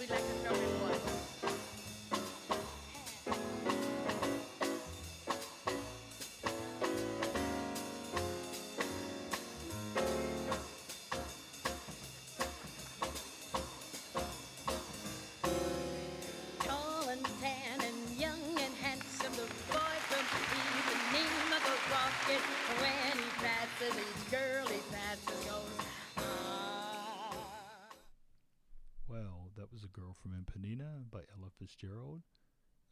we'd like to throw in one. Tall and tan and young and handsome, the boy from Ipanema goes walking. When he passes, each girl he passes goes, that was a girl from Ipanema by Ella Fitzgerald.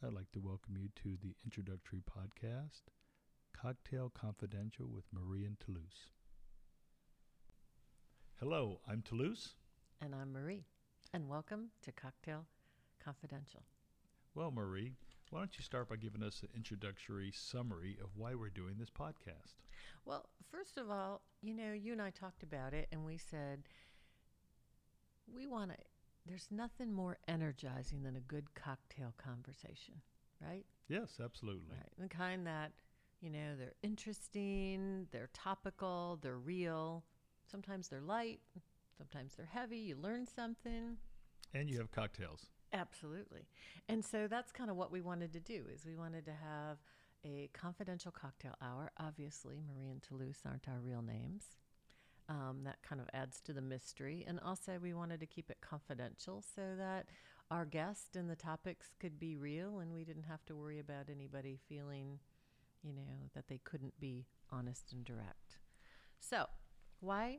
I'd like to welcome you to the introductory podcast, Cocktail Confidential with Marie and Toulouse. Hello, I'm Toulouse. And I'm Marie. And welcome to Cocktail Confidential. Well, Marie, why don't you start by giving us an introductory summary of why we're doing this podcast? Well, first of all, you know, you and I talked about it and we said we want to, there's nothing more energizing than a good cocktail conversation, right? Yes, absolutely. Right. The kind that, you know, they're interesting, they're topical, they're real. Sometimes they're light, sometimes they're heavy. You learn something. And you have cocktails. Absolutely. And so that's kind of what we wanted to do is we wanted to have a confidential cocktail hour. Obviously, Marie and Toulouse aren't our real names. Um, that kind of adds to the mystery. And also, we wanted to keep it confidential so that our guest and the topics could be real and we didn't have to worry about anybody feeling, you know, that they couldn't be honest and direct. So, why?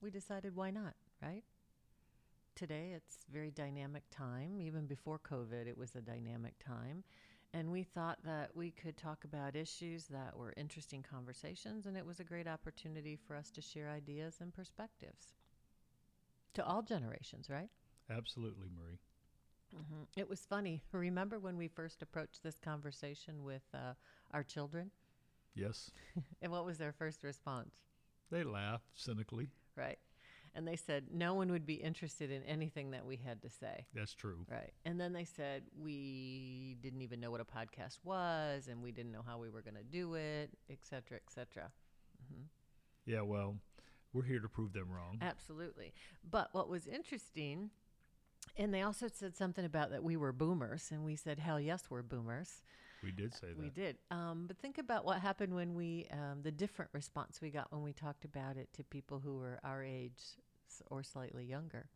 We decided why not, right? today it's very dynamic time even before covid it was a dynamic time and we thought that we could talk about issues that were interesting conversations and it was a great opportunity for us to share ideas and perspectives to all generations right? Absolutely, Marie. hmm it was funny. Remember when we first approached this conversation with uh, our children? Yes, and what was their first response? They laughed cynically. right and they said no one would be interested in anything that we had to say That's true. Right. And then they said we didn't even know what a podcast was and we didn't know how we were going to do it, et cetera, et cetera. Mm-hmm. Yeah, well, we're here to prove them wrong. Absolutely. But what was interesting, and they also said something about that we were boomers, and we said, hell yes, we're boomers. We did say that. We did. Um, but think about what happened when we, um, the different response we got when we talked about it to people who were our age or slightly younger.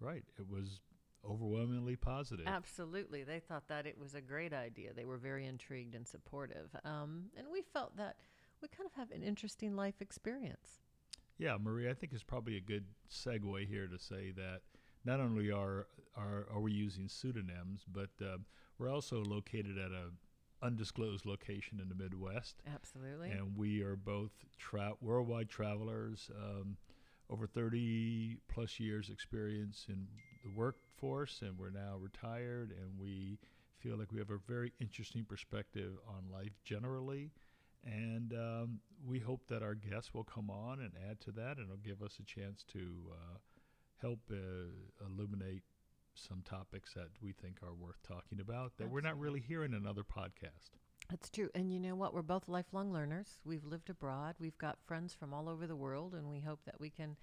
Right. It was overwhelmingly positive. Absolutely. They thought that it was a great idea. They were very intrigued and supportive. Um, and we felt that we kind of have an interesting life experience. Yeah, Marie, I think it's probably a good segue here to say that not only are are, are we using pseudonyms, but uh, we're also located at a undisclosed location in the Midwest, Absolutely. and we are both tra- worldwide travelers. Um, over 30 plus years experience in the workforce and we're now retired and we feel like we have a very interesting perspective on life generally and um, we hope that our guests will come on and add to that and it'll give us a chance to uh, help uh, illuminate some topics that we think are worth talking about that we're not really hearing in other podcasts That's true. And you know what? We're both lifelong learners. We've lived abroad. We've got friends from all over the world, and we hope that we can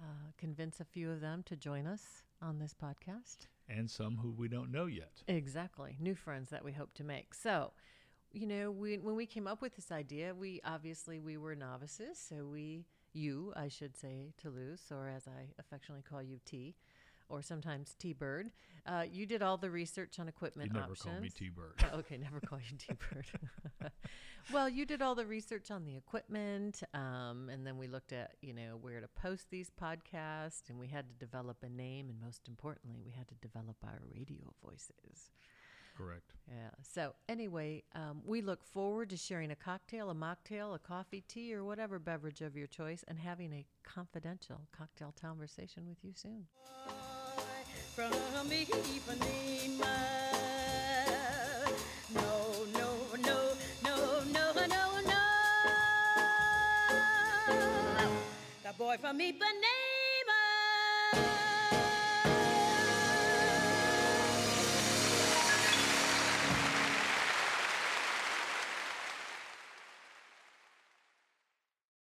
uh, convince a few of them to join us on this podcast. and some who we don't know yet Exactly. New friends that we hope to make. So, you know, we, when we came up with this idea, we obviously we were novices. So we, you, I should say, Toulouse, or as I affectionately call you, T, or sometimes T Bird. Uh, you did all the research on you equipment never options. call me t-bird Oh, okay, never call you T Bird. well, you did all the research on the equipment, um, and then we looked at you know where to post these podcasts, and we had to develop a name, and most importantly, we had to develop our radio voices. correct Yeah. So anyway, um, we look forward to sharing a cocktail, a mocktail, a coffee, tea, or whatever beverage of your choice, and having a confidential cocktail conversation with you soon. From Ipanema. No, no, no, no, no, no, no. The boy from Ipanema.